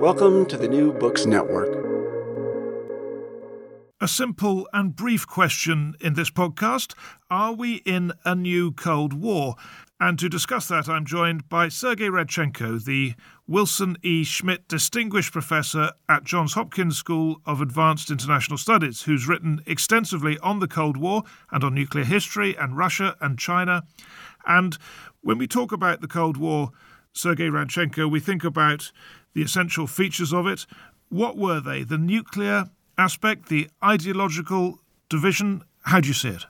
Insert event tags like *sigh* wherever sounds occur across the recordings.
Welcome to the New Books Network. A simple and brief question in this podcast Are we in a new Cold War? And to discuss that, I'm joined by Sergei Radchenko, the Wilson E. Schmidt Distinguished Professor at Johns Hopkins School of Advanced International Studies, who's written extensively on the Cold War and on nuclear history and Russia and China. And when we talk about the Cold War, Sergei Radchenko, we think about the essential features of it. What were they? The nuclear aspect, the ideological division? How do you see it?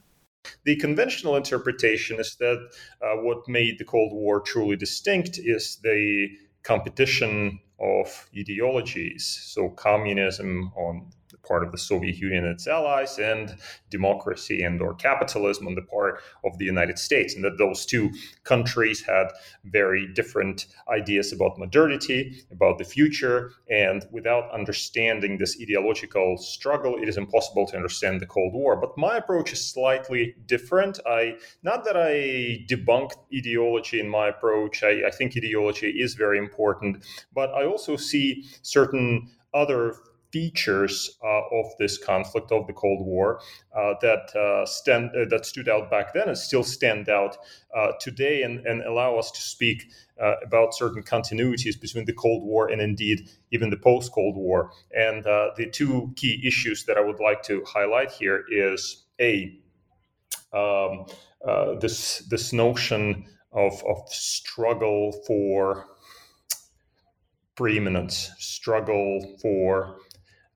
The conventional interpretation is that uh, what made the Cold War truly distinct is the competition of ideologies. So, communism on part of the Soviet Union and its allies, and democracy and or capitalism on the part of the United States, and that those two countries had very different ideas about modernity, about the future, and without understanding this ideological struggle, it is impossible to understand the Cold War. But my approach is slightly different. I not that I debunk ideology in my approach. I, I think ideology is very important, but I also see certain other features uh, of this conflict of the Cold War uh, that uh, stand uh, that stood out back then and still stand out uh, today, and, and allow us to speak uh, about certain continuities between the Cold War and indeed even the post Cold War. And the two key issues that I would like to highlight here is a um, this this notion of, of struggle for preeminence, struggle for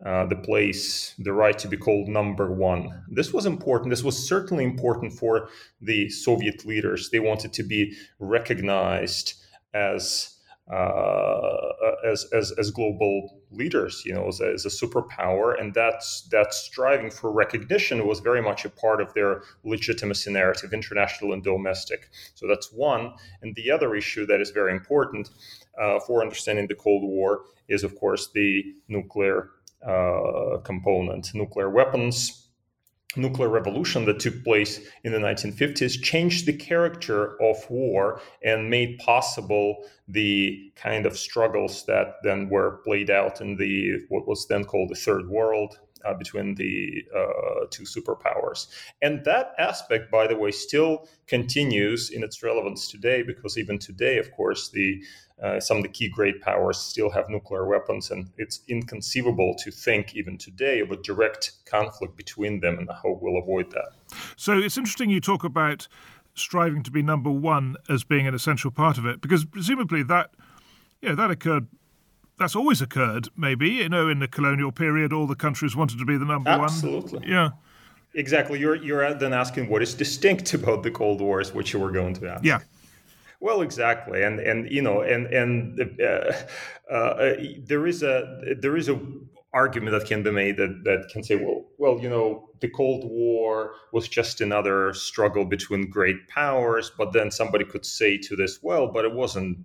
uh, the place the right to be called number one. This was important. This was certainly important for the Soviet leaders. They wanted to be recognized as uh, as, as, as global leaders, you know, as a, as a superpower, and that's that striving for recognition was very much a part of their legitimacy narrative, international and domestic. So that's one. And the other issue that is very important uh, for understanding the Cold War is, of course, the nuclear Uh, component. Nuclear weapons, nuclear revolution that took place in the 1950s changed the character of war and made possible the kind of struggles that then were played out in the what was then called the third world uh, between the uh, two superpowers. And that aspect, by the way, still continues in its relevance today because even today, of course, the uh, some of the key great powers still have nuclear weapons, and it's inconceivable to think even today of a direct conflict between them, and I hope we'll avoid that. So it's interesting you talk about striving to be number one as being an essential part of it, because presumably that, yeah, that occurred. That's always occurred, maybe. You know, in the colonial period, all the countries wanted to be the number Absolutely. one. Absolutely. Yeah. Exactly. You're you're then asking what is distinct *laughs* about the Cold War, is what you were going to ask. Yeah. Well, exactly, and and you know, and and uh, uh, there is a there is a argument that can be made that that can say, well, well, you know, the Cold War was just another struggle between great powers, but then somebody could say to this, well, but it wasn't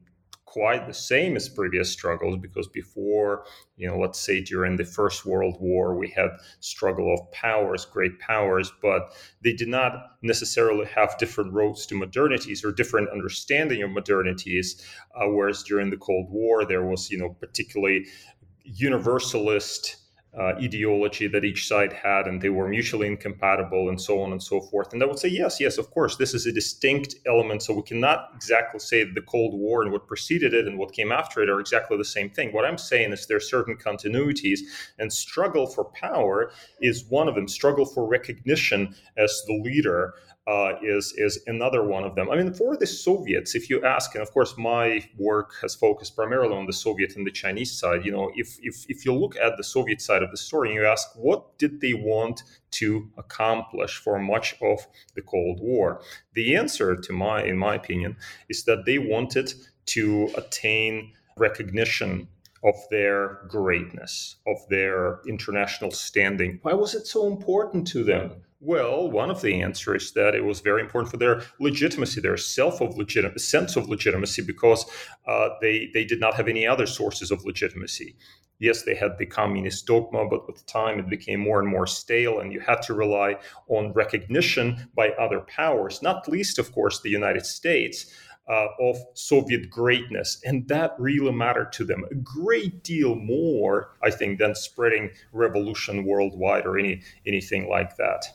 quite the same as previous struggles because before you know let's say during the first world war we had struggle of powers great powers but they did not necessarily have different roads to modernities or different understanding of modernities uh, whereas during the cold war there was you know particularly universalist uh, ideology that each side had, and they were mutually incompatible, and so on and so forth. And I would say, yes, yes, of course, this is a distinct element. So we cannot exactly say that the Cold War and what preceded it and what came after it are exactly the same thing. What I'm saying is there are certain continuities, and struggle for power is one of them. Struggle for recognition as the leader uh, is is another one of them. I mean, for the Soviets, if you ask, and of course, my work has focused primarily on the Soviet and the Chinese side. You know, if if if you look at the Soviet side of the story and you ask, what did they want to accomplish for much of the Cold War? The answer, to my in my opinion, is that they wanted to attain recognition of their greatness, of their international standing. Why was it so important to them? Well, one of the answers is that it was very important for their legitimacy, their self of legitimacy, sense of legitimacy, because uh, they they did not have any other sources of legitimacy. Yes, they had the communist dogma, but with time it became more and more stale, and you had to rely on recognition by other powers, not least, of course, the United States. Uh, of Soviet greatness. And that really mattered to them a great deal more, I think, than spreading revolution worldwide or any anything like that.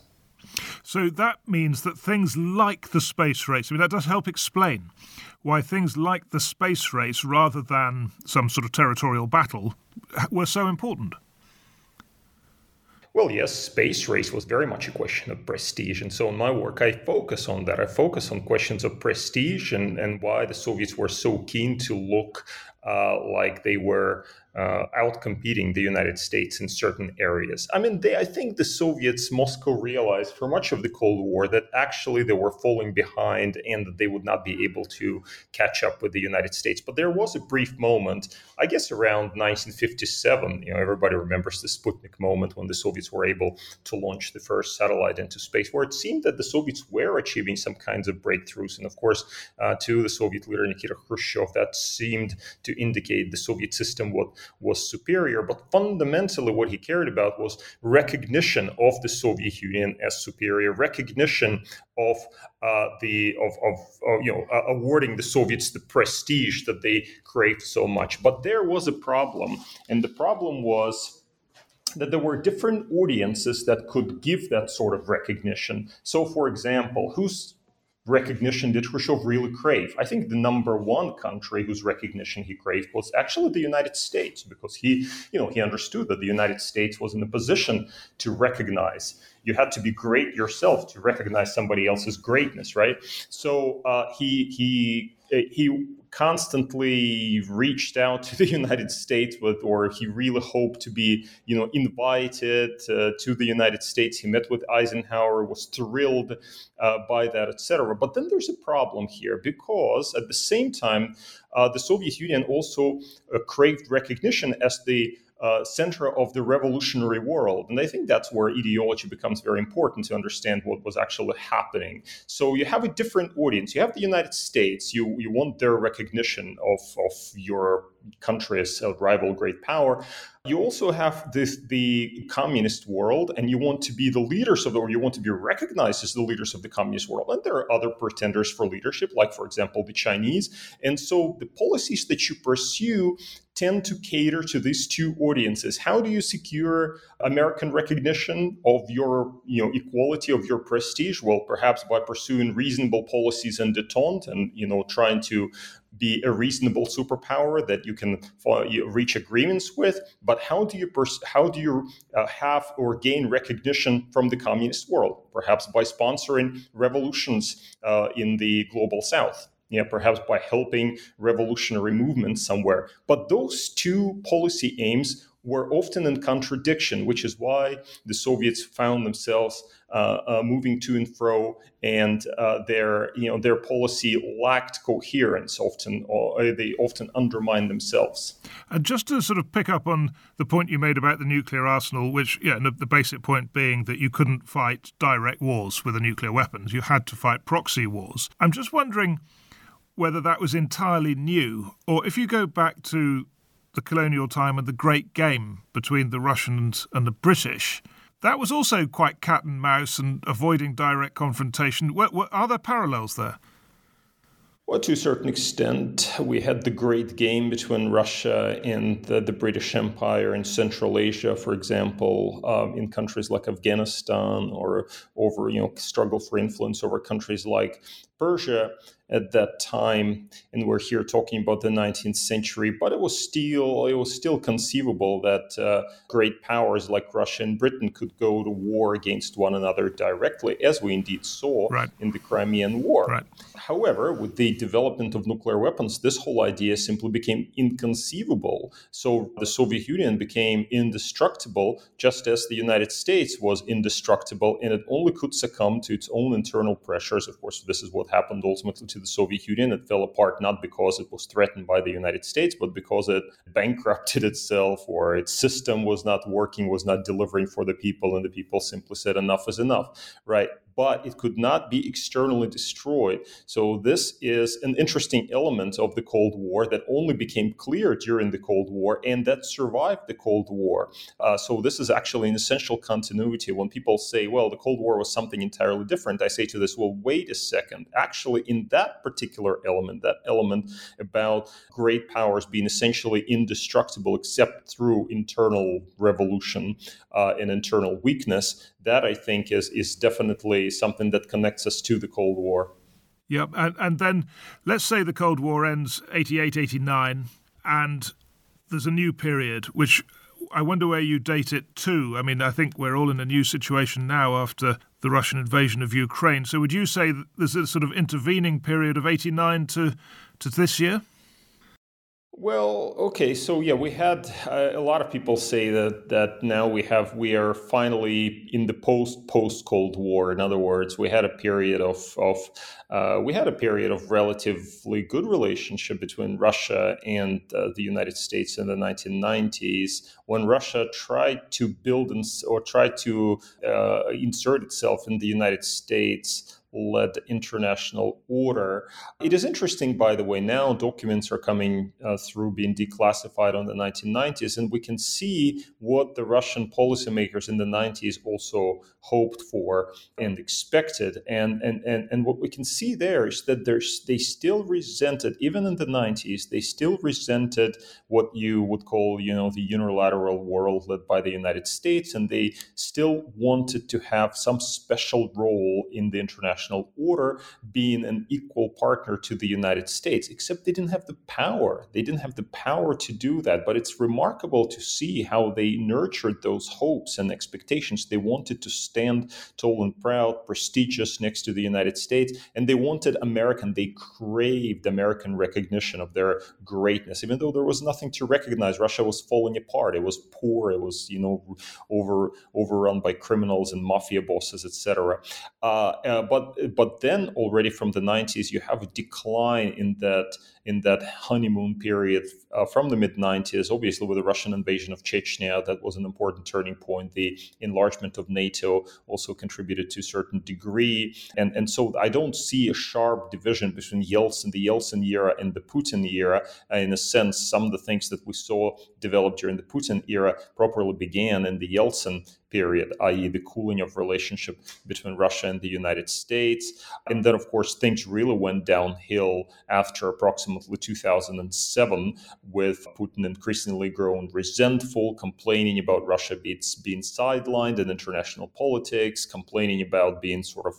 So that means that things like the space race, I mean, that does help explain why things like the space race, rather than some sort of territorial battle, were so important. Well, yes, space race was very much a question of prestige. And so in my work, I focus on that. I focus on questions of prestige and, and why the Soviets were so keen to look uh, like they were uh, outcompeting the United States in certain areas. I mean, they, I think the Soviets, Moscow realized for much of the Cold War that actually they were falling behind and that they would not be able to catch up with the United States. But there was a brief moment, I guess around 1957. You know, everybody remembers the Sputnik moment when the Soviets were able to launch the first satellite into space, where it seemed that the Soviets were achieving some kinds of breakthroughs. And of course, uh, to the Soviet leader Nikita Khrushchev, that seemed to indicate the Soviet system what was superior. But fundamentally, what he cared about was recognition of the Soviet Union as superior, recognition of uh, the of, of, of, you know uh, awarding the Soviets the prestige that they craved so much. But there was a problem, and the problem was that there were different audiences that could give that sort of recognition. So, for example, who's recognition did Khrushchev really crave? I think the number one country whose recognition he craved was actually the United States, because he, you know, he understood that the United States was in a position to recognize. You had to be great yourself to recognize somebody else's greatness, right? So uh, he he he constantly reached out to the *laughs* United States with, or he really hoped to be, you know, invited uh, to the United States. He met with Eisenhower, was thrilled uh, by that, etc. But then there's a problem here because at the same time, uh, the Soviet Union also uh, craved recognition as the uh, center of the revolutionary world. And I think that's where ideology becomes very important to understand what was actually happening. So you have a different audience. You have the United States. You you want their recognition of, of your country as a rival great power. You also have this the communist world, and you want to be the leaders of the, or you want to be recognized as the leaders of the communist world. And there are other pretenders for leadership, like for example the Chinese. And so the policies that you pursue tend to cater to these two audiences. How do you secure American recognition of your, you know, equality of your prestige? Well, perhaps by pursuing reasonable policies and detente, and you know, trying to be a reasonable superpower that you can reach agreements with. But how do you pers- how do you uh, have or gain recognition from the communist world? Perhaps by sponsoring revolutions uh, in the global south yeah, perhaps by helping revolutionary movements somewhere. But those two policy aims were often in contradiction, which is why the Soviets found themselves uh, uh, moving to and fro, and uh, their you know their policy lacked coherence. Often, or uh, they often undermined themselves. And just to sort of pick up on the point you made about the nuclear arsenal, which yeah, the, the basic point being that you couldn't fight direct wars with the nuclear weapons, you had to fight proxy wars. I'm just wondering whether that was entirely new, or if you go back to the colonial time and the great game between the Russians and the British, that was also quite cat and mouse and avoiding direct confrontation. are there parallels there? Well, to a certain extent, we had the great game between Russia and the, the British Empire in Central Asia, for example, um, in countries like Afghanistan, or over you know struggle for influence over countries like Persia at that time, and we're here talking about the 19th century. But it was still it was still conceivable that uh, great powers like Russia and Britain could go to war against one another directly, as we indeed saw right. in the Crimean War. Right. However, with the development of nuclear weapons, this whole idea simply became inconceivable. So the Soviet Union became indestructible, just as the United States was indestructible, and it only could succumb to its own internal pressures. Of course, this is what happened ultimately to the Soviet Union. It fell apart not because it was threatened by the United States, but because it *laughs* bankrupted itself or its system was not working, was not delivering for the people, and the people simply said enough is enough, right? But it could not be externally destroyed. So, this is an interesting element of the Cold War that only became clear during the Cold War and that survived the Cold War. Uh, so, this is actually an essential continuity. When people say, well, the Cold War was something entirely different, I say to this, well, wait a second. Actually, in that particular element, that element about great powers being essentially indestructible except through internal revolution uh, and internal weakness, that I think is is definitely something that connects us to the Cold War. Yep, and, and then let's say the Cold War ends 88, 89, and there's a new period, which I wonder where you date it to. I mean, I think we're all in a new situation now after the Russian invasion of Ukraine. So would you say there's a sort of intervening period of 89 to, to this year? Well, okay, so yeah, we had uh, a lot of people say that that now we have we are finally in the post post Cold War. In other words, we had a period of of uh, we had a period of relatively good relationship between Russia and uh, the United States in the 1990s when Russia tried to build or tried to uh, insert itself in the United States led international order. It is interesting, by the way, now documents are coming uh, through being declassified on the 1990s, and we can see what the Russian policymakers in the 90s also hoped for and expected. And, and, and, and what we can see there is that there's, they still resented, even in the 90s, they still resented what you would call, you know, the unilateral world led by the United States, and they still wanted to have some special role in the international international order being an equal partner to the United States, except they didn't have the power. They didn't have the power to do that. But it's remarkable to see how they nurtured those hopes and expectations. They wanted to stand tall and proud, prestigious next to the United States, and they wanted American, they craved American recognition of their greatness, even though there was nothing to recognize. Russia was falling apart. It was poor. It was, you know, over overrun by criminals and mafia bosses, etc. Uh, uh, but but then already from the 90s you have a decline in that in that honeymoon period uh, from the mid 90s obviously with the russian invasion of chechnya that was an important turning point. The enlargement of nato also contributed to a certain degree. And and so i don't see a sharp division between yeltsin the yeltsin era and the putin era. In a sense some of the things that we saw develop during the putin era properly began in the yeltsin period, i.e., the cooling of relationship between Russia and the United States. And then, of course, things really went downhill after approximately 2007, with Putin increasingly grown resentful, complaining about Russia being, sidelined in international politics, complaining about being sort of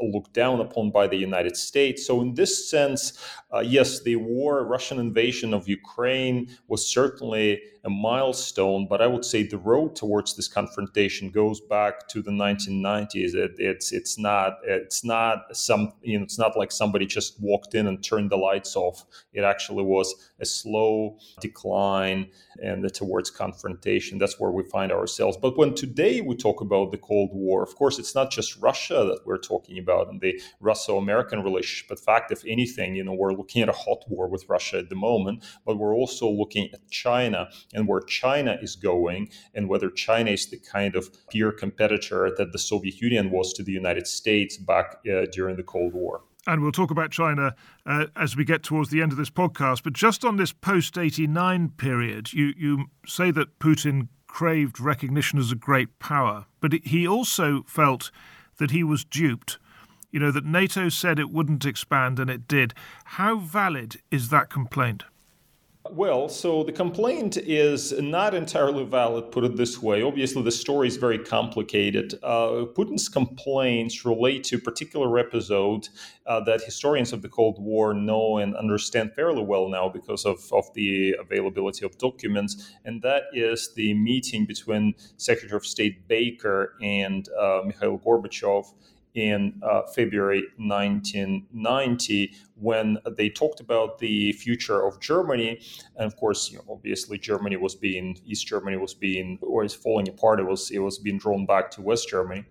looked down upon by the United States. So, in this sense, uh, yes, the war, Russian invasion of Ukraine was certainly a milestone, but I would say the road towards this confrontation goes back to the 1990s. It, it's it's not it's not some you know it's not like somebody just walked in and turned the lights off. It actually was a slow decline and towards confrontation. That's where we find ourselves. But when today we talk about the Cold War, of course, it's not just Russia that we're talking about and the Russo-American relationship. But fact, if anything, you know, we're looking at a hot war with Russia at the moment, but we're also looking at China and where China is going and whether China is the kind of peer competitor that the Soviet Union was to the United States back uh, during the Cold War. And we'll talk about China uh, as we get towards the end of this podcast. But just on this post 89 period, you, you say that Putin craved recognition as a great power, but he also felt that he was duped. You know, that NATO said it wouldn't expand and it did. How valid is that complaint? Well, so the complaint is not entirely valid, put it this way. Obviously, the story is very complicated. Uh, Putin's complaints relate to a particular episode uh, that historians of the Cold War know and understand fairly well now because of, of the availability of documents, and that is the meeting between Secretary of State Baker and uh, Mikhail Gorbachev in uh, February 1990 when they talked about the future of Germany. And of course, you know, obviously Germany was being East Germany was being or is falling apart. It was it was being drawn back to West Germany.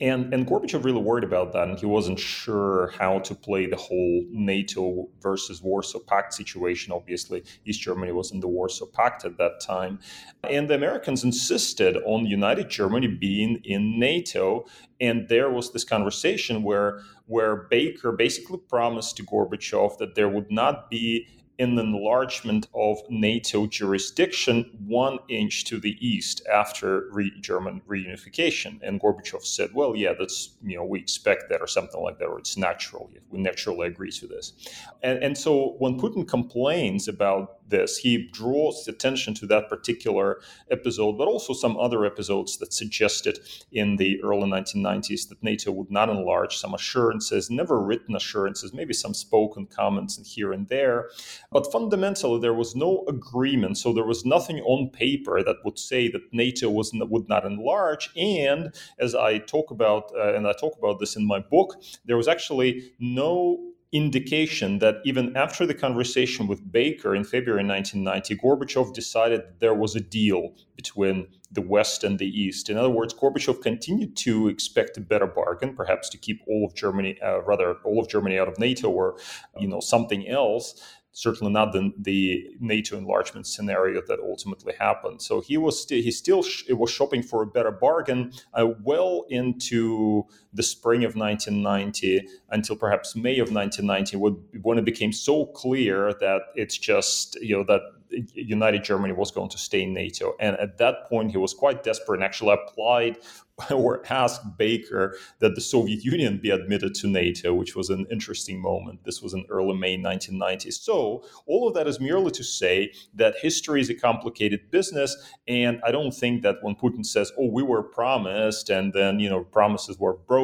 And, and Gorbachev really worried about that, and he wasn't sure how to play the whole NATO versus Warsaw Pact situation. Obviously, East Germany was in the Warsaw Pact at that time. And the Americans insisted on United Germany being in NATO. And there was this conversation where, where Baker basically promised to Gorbachev that there would not be an enlargement of NATO jurisdiction one inch to the east after re- German reunification. And Gorbachev said, well, yeah, that's, you know, we expect that or something like that, or it's natural. We naturally agree to this. And, and so when Putin complains about this. He draws attention to that particular episode, but also some other episodes that suggested in the early 1990s that NATO would not enlarge, some assurances, never written assurances, maybe some spoken comments here and there. But fundamentally, there was no agreement. So there was nothing on paper that would say that NATO was, would not enlarge. And as I talk about, uh, and I talk about this in my book, there was actually no indication that even after the conversation with Baker in February 1990, Gorbachev decided there was a deal between the West and the East. In other words, Gorbachev continued to expect a better bargain, perhaps to keep all of Germany, uh, rather all of Germany out of NATO, or you know something else certainly not the, the NATO enlargement scenario that ultimately happened. So he was still he still sh- was shopping for a better bargain uh, well into the spring of 1990 until perhaps May of 1990 when it became so clear that it's just you know that United Germany was going to stay in NATO. And at that point, he was quite desperate and actually applied *laughs* or asked Baker that the Soviet Union be admitted to NATO, which was an interesting moment. This was in early May 1990. So, all of that is merely to say that history is a complicated business. And I don't think that when Putin says, oh, we were promised and then, you know, promises were broken,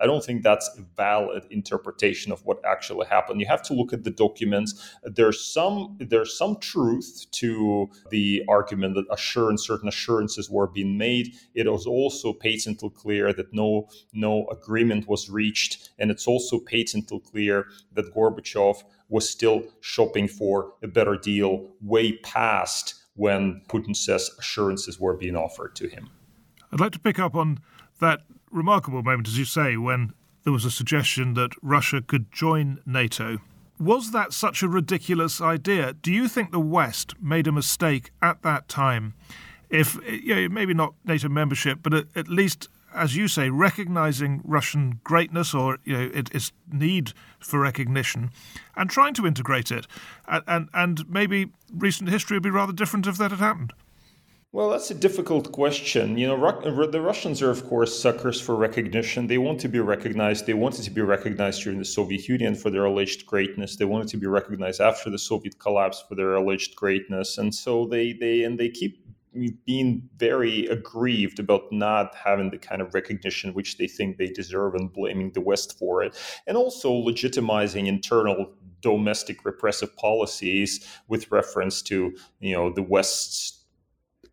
I don't think that's a valid interpretation of what actually happened. You have to look at the documents. There's some, there's some truth to the argument that assurance, certain assurances were being made. It was also patently clear that no no agreement was reached, and it's also patently clear that Gorbachev was still shopping for a better deal way past when Putin says assurances were being offered to him. I'd like to pick up on that remarkable moment, as you say, when there was a suggestion that Russia could join NATO. Was that such a ridiculous idea? Do you think the West made a mistake at that time if you know, maybe not NATO membership, but at, at, least, as you say, recognizing Russian greatness or you know its need for recognition, and trying to integrate it, and, and and maybe recent history would be rather different if that had happened. Well, that's a difficult question. You know, the Russians are, of course, suckers for recognition. They want to be recognized. They wanted to be recognized during the Soviet Union for their alleged greatness. They wanted to be recognized after the Soviet collapse for their alleged greatness, and so they they and they keep being very aggrieved about not having the kind of recognition which they think they deserve and blaming the West for it, and also legitimizing internal domestic repressive policies with reference to you know the West's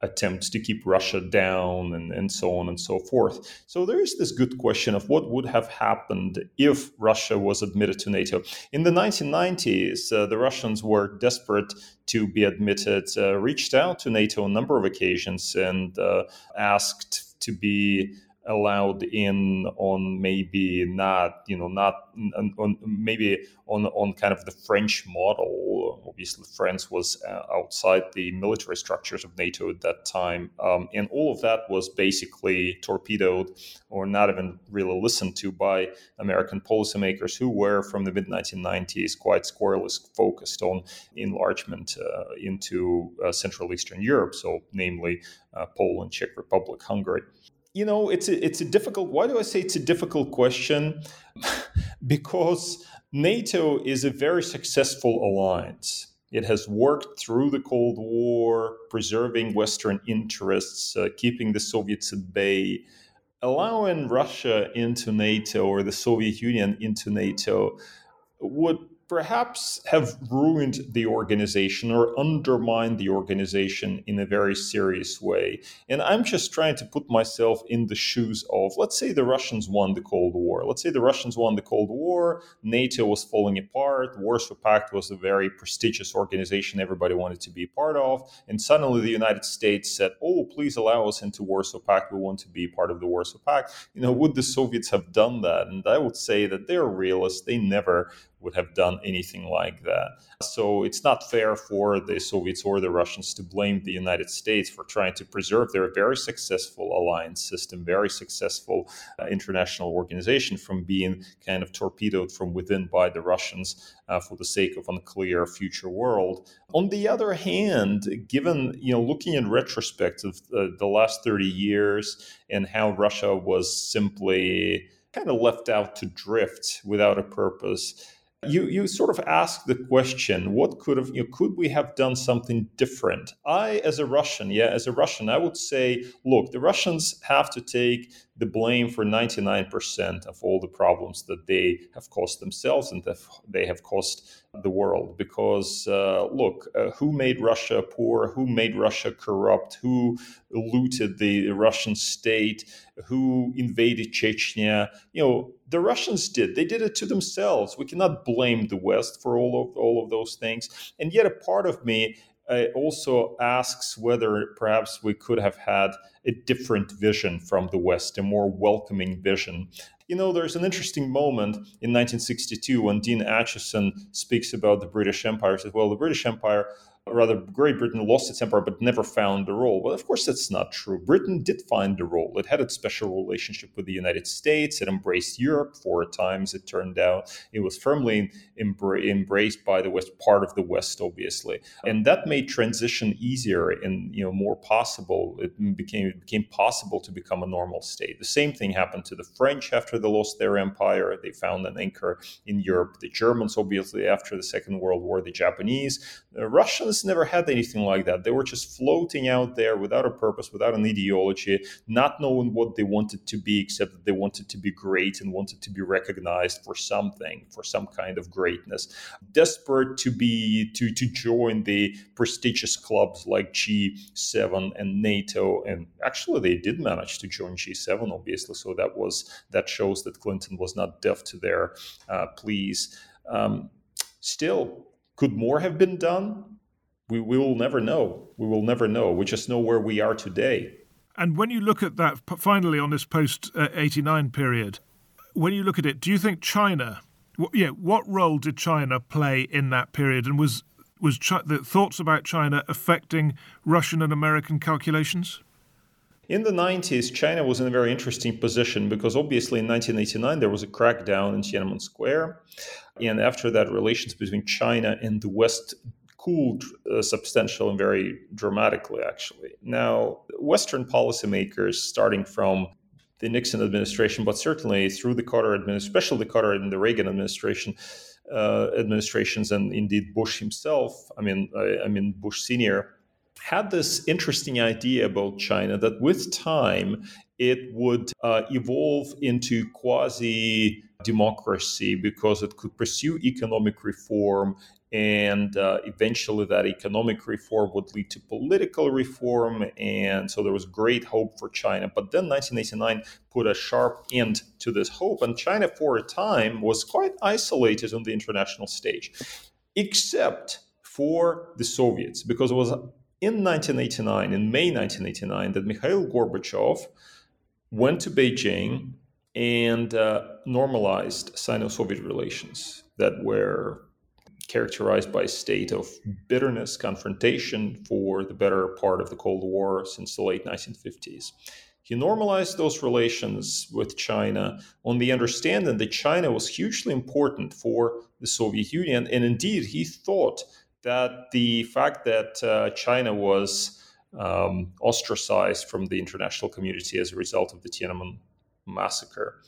attempts to keep Russia down and, and so on and so forth. So there is this good question of what would have happened if Russia was admitted to NATO. In the 1990s, uh, the Russians were desperate to be admitted, uh, reached out to NATO on a number of occasions and uh, asked to be allowed in on maybe not you know not on, on, maybe on on kind of the French model. Obviously, France was uh, outside the military structures of NATO at that time, um, and all of that was basically torpedoed or not even really listened to by American policymakers who were from the mid 1990s quite squarely focused on enlargement uh, into uh, Central Eastern Europe, so namely uh, Poland, Czech Republic, Hungary you know, it's a, it's a difficult. Why do I say it's a difficult question? *laughs* because NATO is a very successful alliance. It has worked through the Cold War, preserving Western interests, uh, keeping the Soviets at bay, allowing Russia into NATO or the Soviet Union into NATO would perhaps have ruined the organization or undermined the organization in a very serious way. And I'm just trying to put myself in the shoes of, let's say the Russians won the Cold War. Let's say the Russians won the Cold War, NATO was falling apart, Warsaw Pact was a very prestigious organization everybody wanted to be a part of, and suddenly the United States said, "Oh, please allow us into Warsaw Pact. We want to be part of the Warsaw Pact." You know, would the Soviets have done that? And I would say that they're realists. They never would have done anything like that. So it's not fair for the Soviets or the Russians to blame the United States for trying to preserve their very successful alliance system, very successful uh, international organization from being kind of torpedoed from within by the Russians uh, for the sake of unclear future world. On the other hand, given, you know, looking in retrospect of uh, the last 30 years and how Russia was simply kind of left out to drift without a purpose, you you sort of ask the question what could have you know, could we have done something different? I as a russian yeah as a russian i would say look the russians have to take the blame for 99% of all the problems that they have caused themselves and that they have caused the world. Because, uh, look, uh, who made Russia poor? Who made Russia corrupt? Who looted the Russian state? Who invaded Chechnya? You know, the Russians did. They did it to themselves. We cannot blame the West for all of all of those things. And yet, a part of me uh, also asks whether perhaps we could have had a different vision from the West, a more welcoming vision. You know, there's an interesting moment in 1962 when Dean Acheson speaks about the British Empire. He says, well, the British Empire rather Great Britain lost its empire but never found a role. Well, of course, that's not true. Britain did find a role. It had a special relationship with the United States. It embraced Europe four times. It turned out it was firmly embra- embraced by the West, part of the West, obviously, and that made transition easier and you know more possible. It became it became possible to become a normal state. The same thing happened to the French after they lost their empire. They found an anchor in Europe. The Germans, obviously, after the Second World War. The Japanese, the Russians never had anything like that. They were just floating out there without a purpose, without an ideology, not knowing what they wanted to be, except that they wanted to be great and wanted to be recognized for something, for some kind of greatness. Desperate to be to to join the prestigious clubs like G7 and NATO, and actually they did manage to join G7, obviously. So that was that shows that Clinton was not deaf to their uh, pleas. Um, still, could more have been done? We, we will never know. We will never know. We just know where we are today. And when you look at that, finally on this post uh, 89 period, when you look at it, do you think China, yeah, what role did China play in that period? And was, was Chi- the thoughts about China affecting Russian and American calculations? In the 90s, China was in a very interesting position because obviously in 1989 there was a crackdown in Tiananmen Square. And after that, relations between China and the West cooled uh, substantially and very dramatically, actually. Now, Western policymakers, starting from the Nixon administration, but certainly through the Carter administration, especially the Carter and the Reagan administration, uh, administrations, and indeed Bush himself. I mean, I, I mean Bush senior had this interesting idea about China that with time it would uh, evolve into quasi democracy because it could pursue economic reform and uh, eventually that economic reform would lead to political reform and so there was great hope for china. But then 1989 put a sharp end to this hope and china for a time was quite isolated on the international stage except for the soviets because it was in 1989 in may 1989 that mikhail gorbachev went to beijing and uh, normalized sino-soviet relations that were characterized by a state of bitterness, confrontation for the better part of the Cold War since the late 1950s. He normalized those relations with China on the understanding that China was hugely important for the Soviet Union. And indeed, he thought that the fact that uh, China was um, ostracized from the international community as a result of the Tiananmen massacre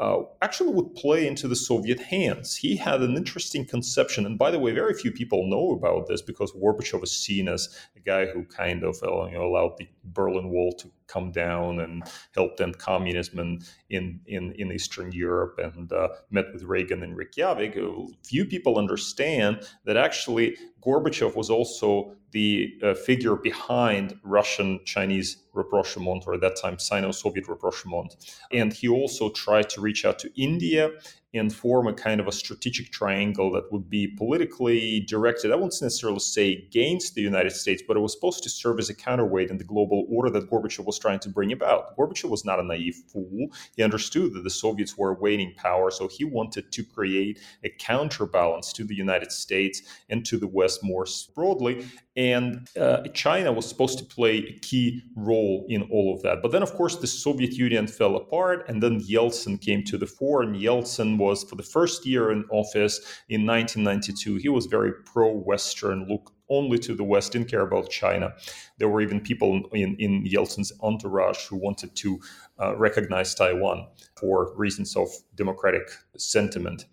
uh, actually would play into the Soviet hands. He had an interesting conception, and by the way, very few people know about this because Gorbachev is seen as a guy who kind of uh, you know, allowed the Berlin Wall to come down and helped end communism in in in, Eastern Europe and uh, met with Reagan in Reykjavik. Few people understand that actually Gorbachev was also the uh, figure behind Russian Chinese rapprochement, or at that time Sino Soviet rapprochement. And he also tried to reach out to India and form a kind of a strategic triangle that would be politically directed. I won't necessarily say against the United States, but it was supposed to serve as a counterweight in the global order that Gorbachev was trying to bring about. Gorbachev was not a naive fool. He understood that the Soviets were a waning power, so he wanted to create a counterbalance to the United States and to the West more broadly. And uh, China was supposed to play a key role in all of that. But then, of course, the Soviet Union fell apart, and then Yeltsin came to the fore. And Yeltsin was, for the first year in office in 1992, he was very pro Western, looked only to the West, didn't care about China. There were even people in, in Yeltsin's entourage who wanted to uh, recognize Taiwan for reasons of democratic sentiment.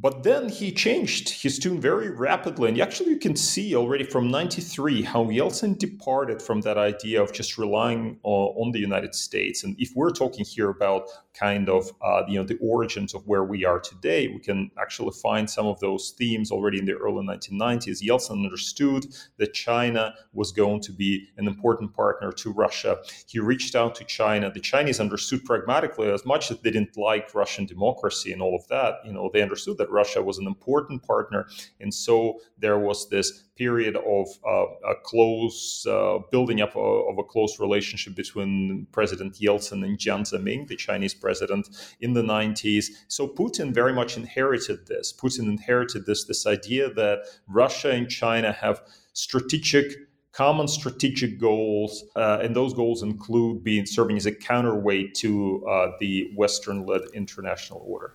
But then he changed his tune very rapidly. And actually, you can see already from 93 how Yeltsin departed from that idea of just relying on, on the United States. And if we're talking here about kind of uh, you know the origins of where we are today, we can actually find some of those themes already in the early 1990s. Yeltsin understood that China was going to be an important partner to Russia. He reached out to China. The Chinese understood pragmatically, as much as they didn't like Russian democracy and all of that, you know, they understood that Russia was an important partner, and so there was this period of uh, a close uh, building up of, of, a close relationship between President Yeltsin and Jiang Zemin, the Chinese president, in the 90s. So Putin very much inherited this. Putin inherited this this idea that Russia and China have strategic common strategic goals, uh, and those goals include being serving as a counterweight to uh, the Western-led international order.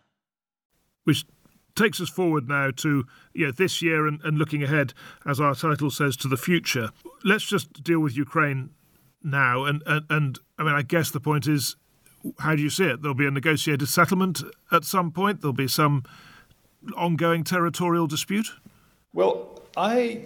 Which takes us forward now to know, this year and, and looking ahead, as our title says, to the future. Let's just deal with Ukraine now. And, and, and I mean, I guess the point is, how do you see it? There'll be a negotiated settlement at some point. There'll be some ongoing territorial dispute. Well, I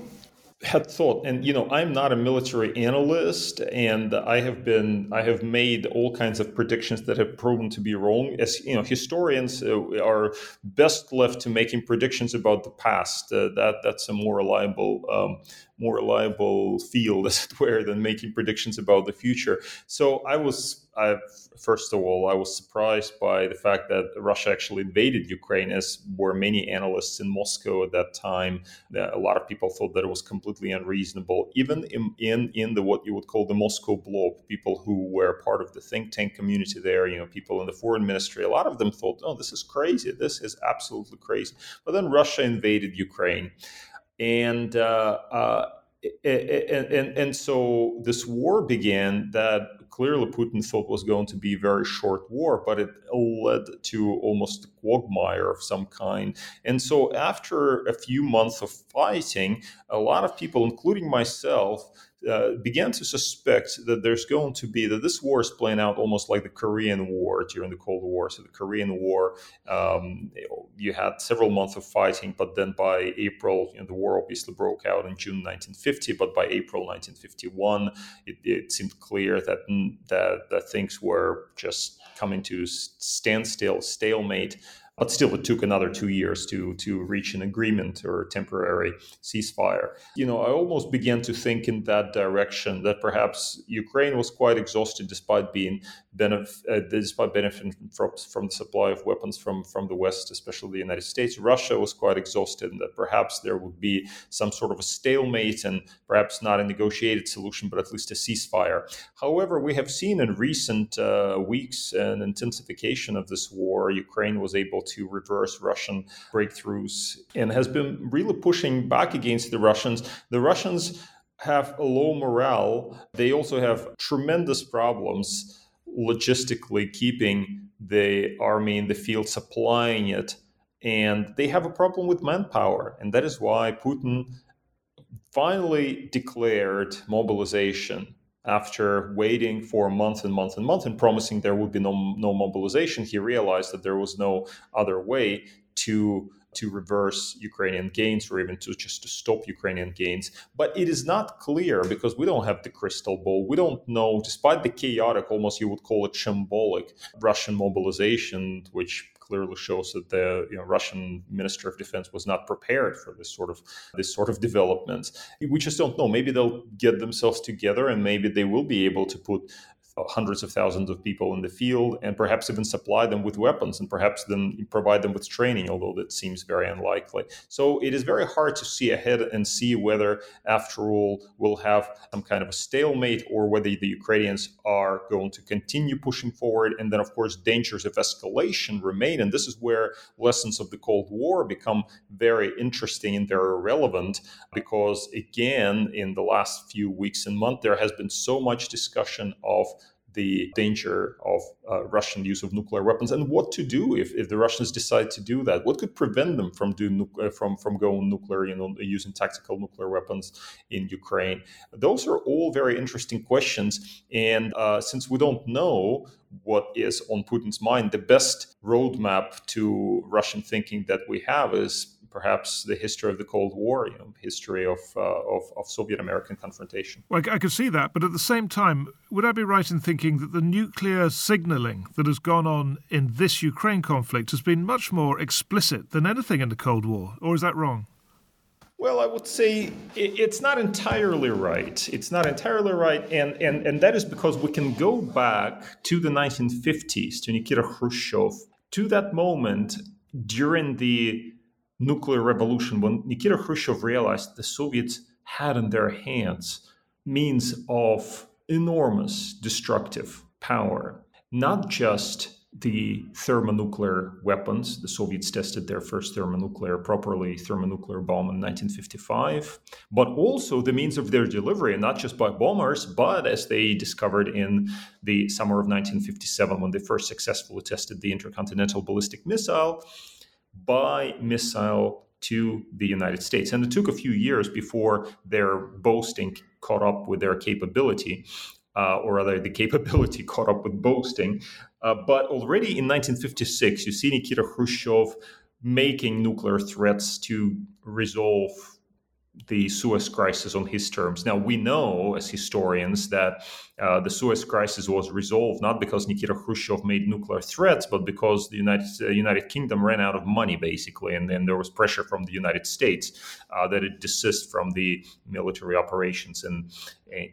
had thought and you know i'm not a military analyst and i have been i have made all kinds of predictions that have proven to be wrong. As you know historians uh, are best left to making predictions about the past. Uh, that that's a more reliable um, more reliable field *laughs* as it were than making predictions about the future so i was I, first of all, I was surprised by the fact that Russia actually invaded Ukraine, as were many analysts in Moscow at that time. A lot of people thought that it was completely unreasonable, even in, in, in the what you would call the Moscow blob. People who were part of the think tank community there, you know, people in the foreign ministry, a lot of them thought, "Oh, this is crazy. This is absolutely crazy." But then Russia invaded Ukraine, and uh, uh, and, and, so this war began that clearly Putin thought was going to be a very short war, but it led to almost a quagmire of some kind. And so after a few months of fighting, a lot of people, including myself, uh, began to suspect that there's going to be that this war is playing out almost like the Korean War during the Cold War. So the Korean War, um, you had several months of fighting, but then by April, you know, the war obviously broke out in June 1950. But by April 1951, it, it seemed clear that, that that things were just coming to standstill, stalemate. But still, it took another two years to to reach an agreement or a temporary ceasefire. You know, I almost began to think in that direction that perhaps Ukraine was quite exhausted despite being benef- uh, despite benefiting from, from the supply of weapons from from the West, especially the United States. Russia was quite exhausted, and that perhaps there would be some sort of a stalemate and perhaps not a negotiated solution, but at least a ceasefire. However, we have seen in recent uh, weeks an intensification of this war. Ukraine was able to reverse Russian breakthroughs and has been really pushing back against the Russians. The Russians have a low morale. They also have tremendous problems logistically keeping the army in the field, supplying it. And they have a problem with manpower. And that is why Putin finally declared mobilization after waiting for months and months and months and promising there would be no, no mobilization. He realized that there was no other way to to reverse Ukrainian gains or even to just to stop Ukrainian gains. But it is not clear because we don't have the crystal ball. We don't know, despite the chaotic, almost you would call it shambolic Russian mobilization, which clearly shows that the you know, Russian Minister of Defense was not prepared for this sort of this sort of development. We just don't know. Maybe they'll get themselves together and maybe they will be able to put Uh, hundreds of thousands of people in the field and perhaps even supply them with weapons and perhaps then provide them with training, although that seems very unlikely. So it is very hard to see ahead and see whether, after all, we'll have some kind of a stalemate or whether the Ukrainians are going to continue pushing forward. And then, of course, dangers of escalation remain. And this is where lessons of the Cold War become very interesting and they're relevant because, again, in the last few weeks and months, there has been so much discussion of the danger of uh, Russian use of nuclear weapons and what to do if, if the Russians decide to do that. What could prevent them from doing uh, from from going nuclear, you know, using tactical nuclear weapons in Ukraine? Those are all very interesting questions. And uh, since we don't know what is on Putin's mind, the best roadmap to Russian thinking that we have is perhaps the history of the Cold War, you know, history of, uh, of, of Soviet American confrontation. Well, I could see that, but at the same time, would I be right in thinking that the nuclear signaling that has gone on in this Ukraine conflict has been much more explicit than anything in the Cold War, or is that wrong? Well, I would say it's not entirely right. It's not entirely right, and, and, and that is because we can go back to the 1950s, to Nikita Khrushchev, to that moment during the nuclear revolution, when Nikita Khrushchev realized the Soviets had in their hands means of enormous destructive power, not just the thermonuclear weapons. The Soviets tested their first thermonuclear, properly thermonuclear bomb in 1955, but also the means of their delivery, not just by bombers, but as they discovered in the summer of 1957 when they first successfully tested the intercontinental ballistic missile by missile to the United States. And it took a few years before their boasting caught up with their capability. Uh, or rather, the capability *laughs* caught up with boasting. Uh, but already in 1956, you see Nikita Khrushchev making nuclear threats to resolve the Suez Crisis on his terms. Now, we know as historians that uh, the Suez Crisis was resolved not because Nikita Khrushchev made nuclear threats, but because the United, uh, United Kingdom ran out of money, basically, and then there was pressure from the United States uh, that it desist from the military operations in,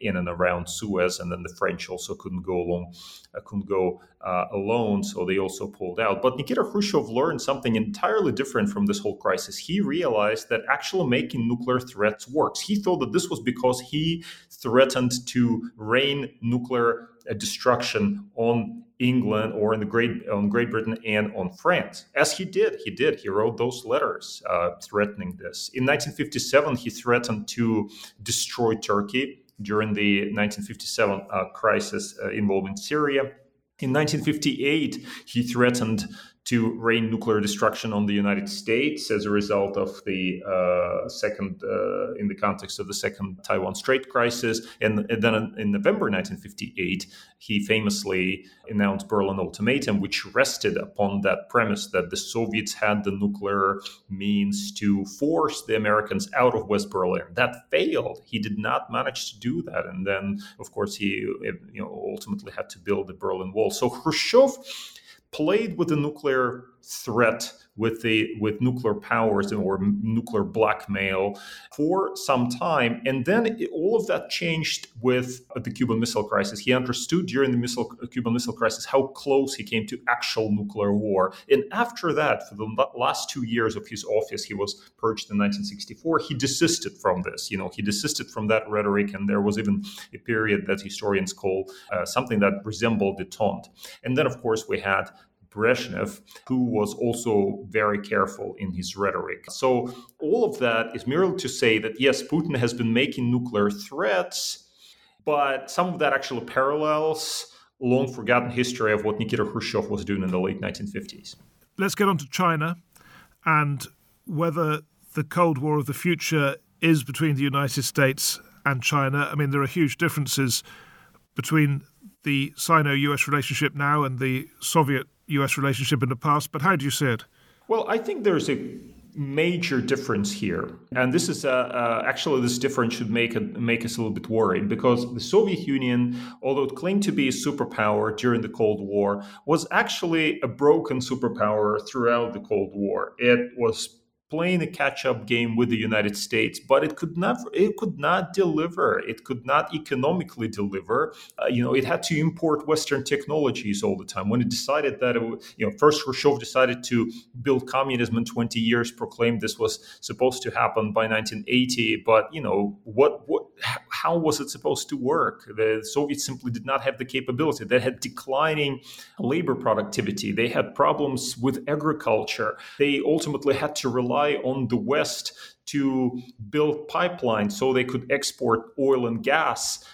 in and around Suez, and then the French also couldn't go along, uh, couldn't go uh, alone, so they also pulled out. But Nikita Khrushchev learned something entirely different from this whole crisis. He realized that actually making nuclear threats works. He thought that this was because he threatened to rain nuclear uh, destruction on England or in the Great on Great Britain and on France, as he did. He did. He wrote those letters uh, threatening this. In 1957, he threatened to destroy Turkey during the 1957 uh, crisis uh, involving Syria. In 1958, he threatened to rain nuclear destruction on the United States as a result of the uh, second, uh, in the context of the second Taiwan Strait crisis. And, and, then in November 1958, he famously announced Berlin Ultimatum, which rested upon that premise that the Soviets had the nuclear means to force the Americans out of West Berlin. That failed. He did not manage to do that. And then, of course, he you know, ultimately had to build the Berlin Wall. So Khrushchev played with the nuclear threat with the with nuclear powers or nuclear blackmail for some time. And then it, all of that changed with the Cuban Missile Crisis. He understood during the missile, Cuban Missile Crisis how close he came to actual nuclear war. And after that for the last 2 years of his office he was purged in 1964 he desisted from this you know he desisted from that rhetoric. And there was even a period that historians call uh, something that resembled the detente. And then of course we had Brezhnev, who was also very careful in his rhetoric. So, all of that is merely to say that yes, Putin has been making nuclear threats, but some of that actually parallels long forgotten history of what Nikita Khrushchev was doing in the late 1950s. Let's get on to China and whether the Cold War of the future is between the United States and China. I mean, there are huge differences between the Sino US relationship now and the Soviet US relationship in the past, but how do you see it? Well, I think there's a major difference here, and this is uh, uh, actually this difference should make make us a little bit worried because the Soviet Union, although it claimed to be a superpower during the Cold War, was actually a broken superpower throughout the Cold War. It was playing a catch-up game with the United States, but it could not it could not deliver. It could not economically deliver. Uh, you know, it had to import Western technologies all the time. When it decided that, it, you know, first Khrushchev decided to build communism in 20 years, proclaimed this was supposed to happen by 1980. But you know, what what how was it supposed to work? The Soviets simply did not have the capability. They had declining labor productivity. They had problems with agriculture. They ultimately had to rely rely on the West to build pipelines so they could export oil and gas,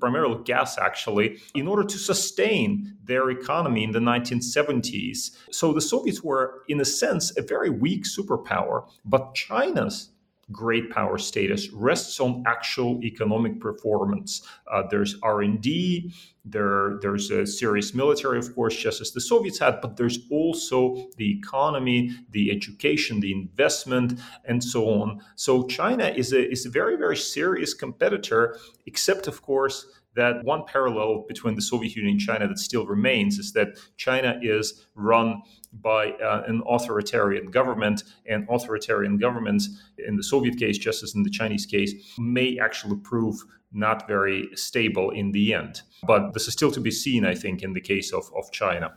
primarily gas actually, in order to sustain their economy in the 1970s. So the Soviets were, in a sense, a very weak superpower, but China's great power status rests on actual economic performance. Uh, there's R&D, there, there's a serious military, of course, just as the Soviets had, but there's also the economy, the education, the investment, and so on. So China is a, is a very, very serious competitor, except, of course, that one parallel between the Soviet Union and China that still remains is that China is run by uh, an authoritarian government, and authoritarian governments, in the Soviet case, just as in the Chinese case, may actually prove not very stable in the end. But this is still to be seen, I think, in the case of, of China.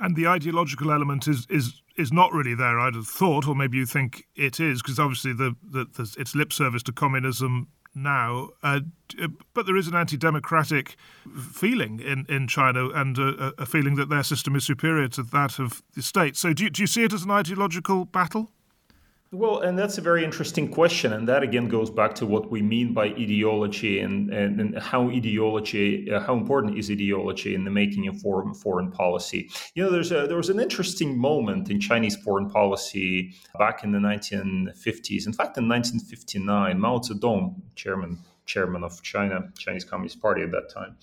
And the ideological element is is is not really there. I'd have thought, or maybe you think it is, because obviously the, the, the, its lip service to communism now, uh, uh, but there is an anti-democratic feeling in, in China and a, a, feeling that their system is superior to that of the state. So, do you, do you see it as an ideological battle? Well, and that's a very interesting question. And that again goes back to what we mean by ideology and, and, and how ideology, uh, how important is ideology in the making of foreign, foreign policy. You know, there's a, there was an interesting moment in Chinese foreign policy back in the 1950s. In fact, in 1959, Mao Zedong, chairman, chairman of China, Chinese Communist Party at that time,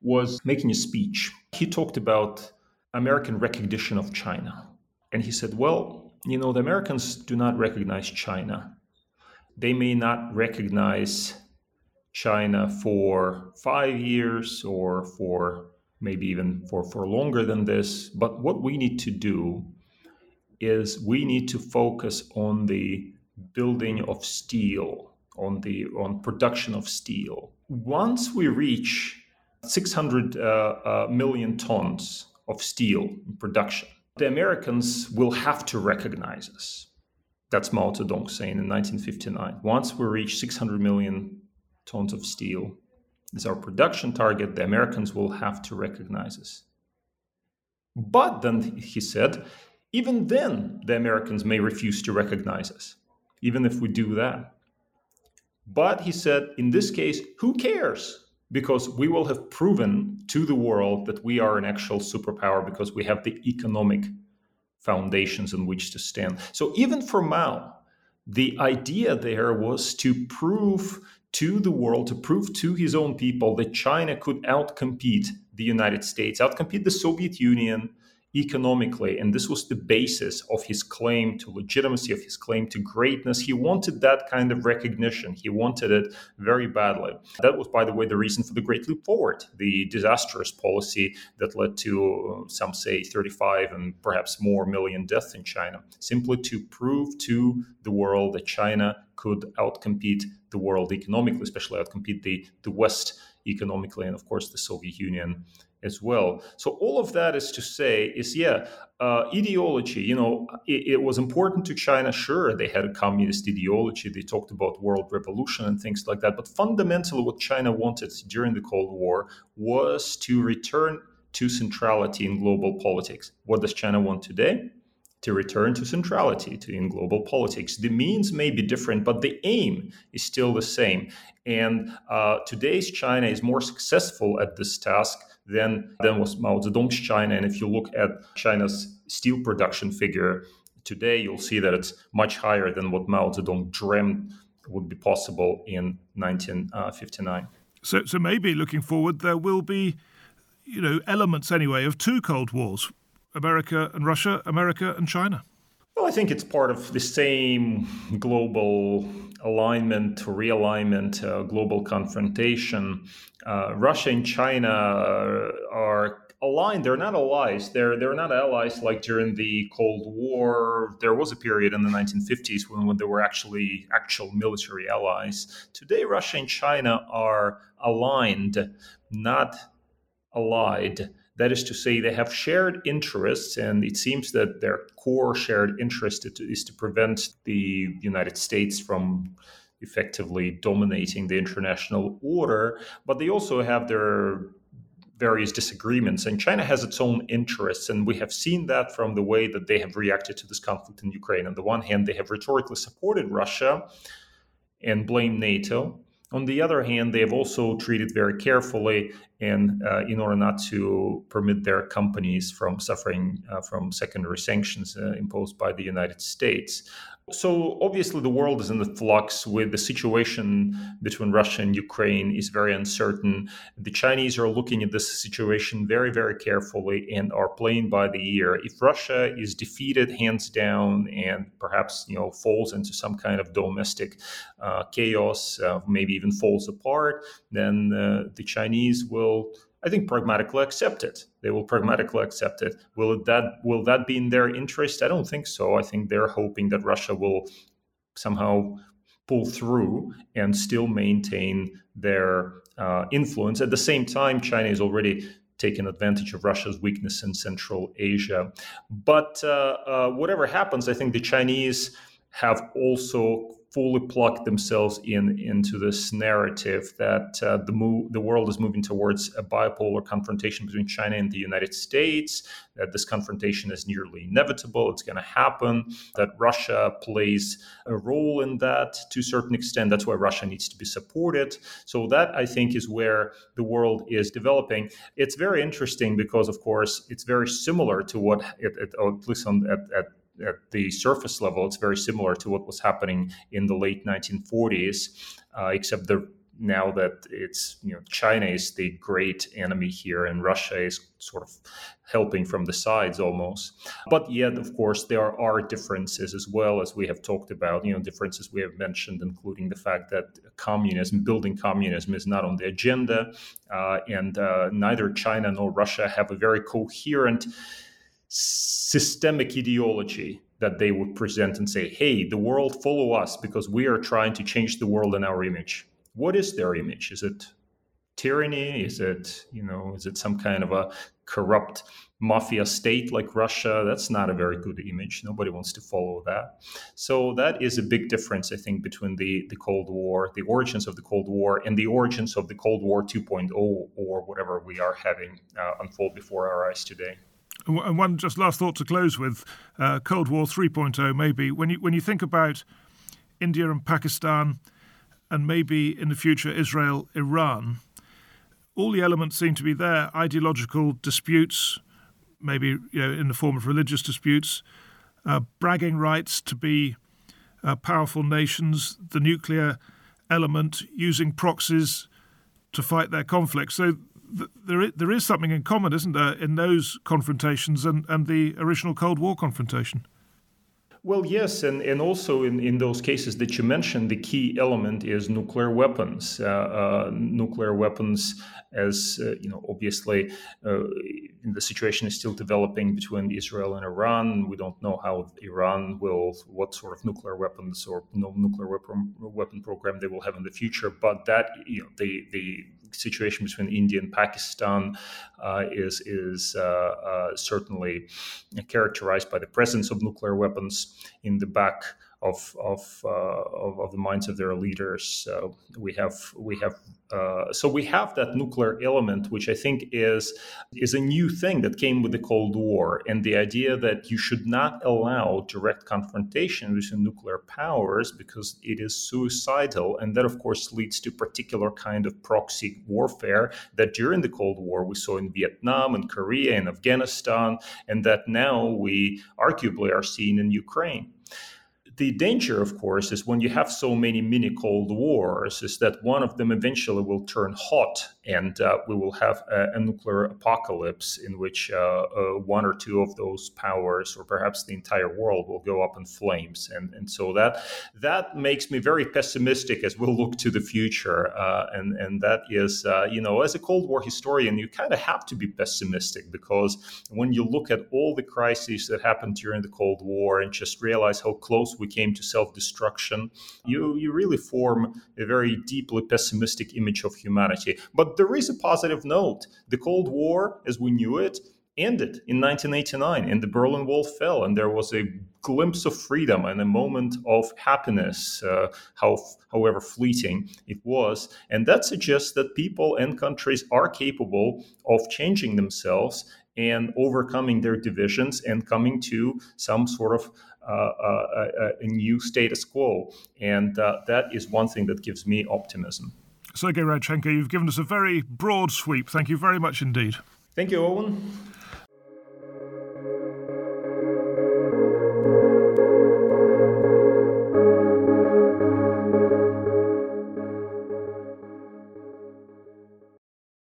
was making a speech. He talked about American recognition of China. And he said, well, you know, the Americans do not recognize China. They may not recognize China for five years or for maybe even for, for longer than this. But what we need to do is we need to focus on the building of steel, on the on production of steel. Once we reach 600 uh, uh, million tons of steel production, the Americans will have to recognize us. That's Mao Zedong saying in 1959. Once we reach 600 million tons of steel, as our production target, the Americans will have to recognize us. But then he said, even then, the Americans may refuse to recognize us, even if we do that. But he said, in this case, who cares? Because we will have proven to the world that we are an actual superpower because we have the economic foundations on which to stand. So even for Mao, the idea there was to prove to the world, to prove to his own people that China could outcompete the United States, outcompete the Soviet Union, economically. And this was the basis of his claim to legitimacy, of his claim to greatness. He wanted that kind of recognition. He wanted it very badly. That was, by the way, the reason for the Great Leap Forward, the disastrous policy that led to, uh, some say, 35 and perhaps more million deaths in China, simply to prove to the world that China could outcompete the world economically, especially outcompete the, the West economically, and of course the Soviet Union as well. So all of that is to say is yeah, uh, ideology. You know, it, it, was important to China. Sure, they had a communist ideology. They talked about world revolution and things like that. But fundamentally, what China wanted during the Cold War was to return to centrality in global politics. What does China want today? To return to centrality to in global politics. The means may be different, but the aim is still the same. And uh, today's China is more successful at this task than, than was Mao Zedong's China. And if you look at China's steel production figure today, you'll see that it's much higher than what Mao Zedong dreamed would be possible in 1959. So, so maybe looking forward, there will be, you know, elements anyway of two Cold Wars: America and Russia, America and China. Well, I think it's part of the same global alignment, to realignment, uh, global confrontation. Uh, Russia and China are aligned. They're not allies. They're they're not allies like during the Cold War. There was a period in the 1950s when, when there were actually actual military allies. Today, Russia and China are aligned, not allied. That is to say, they have shared interests, and it seems that their core shared interest is to prevent the United States from effectively dominating the international order. But they also have their various disagreements. And China has its own interests. And we have seen that from the way that they have reacted to this conflict in Ukraine. On the one hand, they have rhetorically supported Russia and blamed NATO. On the other hand, they have also treated very carefully and uh, in order not to permit their companies from suffering uh, from secondary sanctions uh, imposed by the United States. So obviously, the world is in the flux with the situation between Russia and Ukraine is very uncertain. The Chinese are looking at this situation very, very carefully and are playing by the ear. If Russia is defeated hands down and perhaps you know falls into some kind of domestic uh, chaos, uh, maybe even falls apart, then uh, the Chinese will I think pragmatically accept it. They will pragmatically accept it. Will that will that be in their interest? I don't think so. I think they're hoping that Russia will somehow pull through and still maintain their uh, influence. At the same time, China is already taken advantage of Russia's weakness in Central Asia. But uh, uh, whatever happens, I think the Chinese have also fully plug themselves in into this narrative that uh, the move, the world is moving towards a bipolar confrontation between China and the United States. That this confrontation is nearly inevitable; it's going to happen. That Russia plays a role in that to a certain extent. That's why Russia needs to be supported. So that I think is where the world is developing. It's very interesting because, of course, it's very similar to what, it, it, at least on, at, at at the surface level, it's very similar to what was happening in the late 1940s, uh, except the now that it's you know China is the great enemy here and Russia is sort of helping from the sides almost. But yet, of course, there are differences as well as we have talked about. You know, differences we have mentioned, including the fact that communism, building communism, is not on the agenda, uh, and uh, neither China nor Russia have a very coherent systemic ideology that they would present and say, hey, the world follow us because we are trying to change the world in our image. What is their image? Is it tyranny? Is it, you know, is it some kind of a corrupt mafia state like Russia? That's not a very good image. Nobody wants to follow that. So that is a big difference, I think, between the, the Cold War, the origins of the Cold War, and the origins of the Cold War 2.0 or whatever we are having uh, unfold before our eyes today. And one just last thought to close with uh, Cold War 3.0, maybe when you when you think about India and Pakistan, and maybe in the future Israel, Iran, all the elements seem to be there: ideological disputes, maybe you know in the form of religious disputes, uh, bragging rights to be uh, powerful nations, the nuclear element, using proxies to fight their conflicts. So there is, there is something in common, isn't there, in those confrontations and, and the original Cold War confrontation? Well, yes, and, and also in, in those cases that you mentioned, the key element is nuclear weapons. Uh, uh, nuclear weapons, as uh, you know, obviously, uh, the situation is still developing between Israel and Iran. We don't know how Iran will, what sort of nuclear weapons or no nuclear weapon weapon program they will have in the future. But that, you know, the the situation between India and Pakistan uh, is is uh, uh, certainly characterized by the presence of nuclear weapons in the back of of, uh, of, of the minds of their leaders. So we have we have uh, so we have that nuclear element, which I think is is a new thing that came with the Cold War, and the idea that you should not allow direct confrontation with nuclear powers because it is suicidal, and that of course leads to particular kind of proxy warfare that during the Cold War we saw in Vietnam and Korea and Afghanistan, and that now we arguably are seeing in Ukraine the danger, of course, is when you have so many mini Cold Wars, is that one of them eventually will turn hot and uh, we will have a, a, nuclear apocalypse in which uh, uh, one or two of those powers, or perhaps the entire world, will go up in flames. And, and so that that makes me very pessimistic as we'll look to the future. Uh, and, and that is, uh, you know, as a Cold War historian, you kind of have to be pessimistic because when you look at all the crises that happened during the Cold War and just realize how close we came to self destruction, you, you really form a very deeply pessimistic image of humanity. But there is a positive note. The Cold War, as we knew it, ended in 1989 and the Berlin Wall fell and there was a glimpse of freedom and a moment of happiness, uh, how, however fleeting it was. And that suggests that people and countries are capable of changing themselves and overcoming their divisions and coming to some sort of Uh, uh, uh, a, a, new status quo. And uh, that is one thing that gives me optimism. Sergei Radchenko, you've given us a very broad sweep. Thank you very much indeed. Thank you, Owen.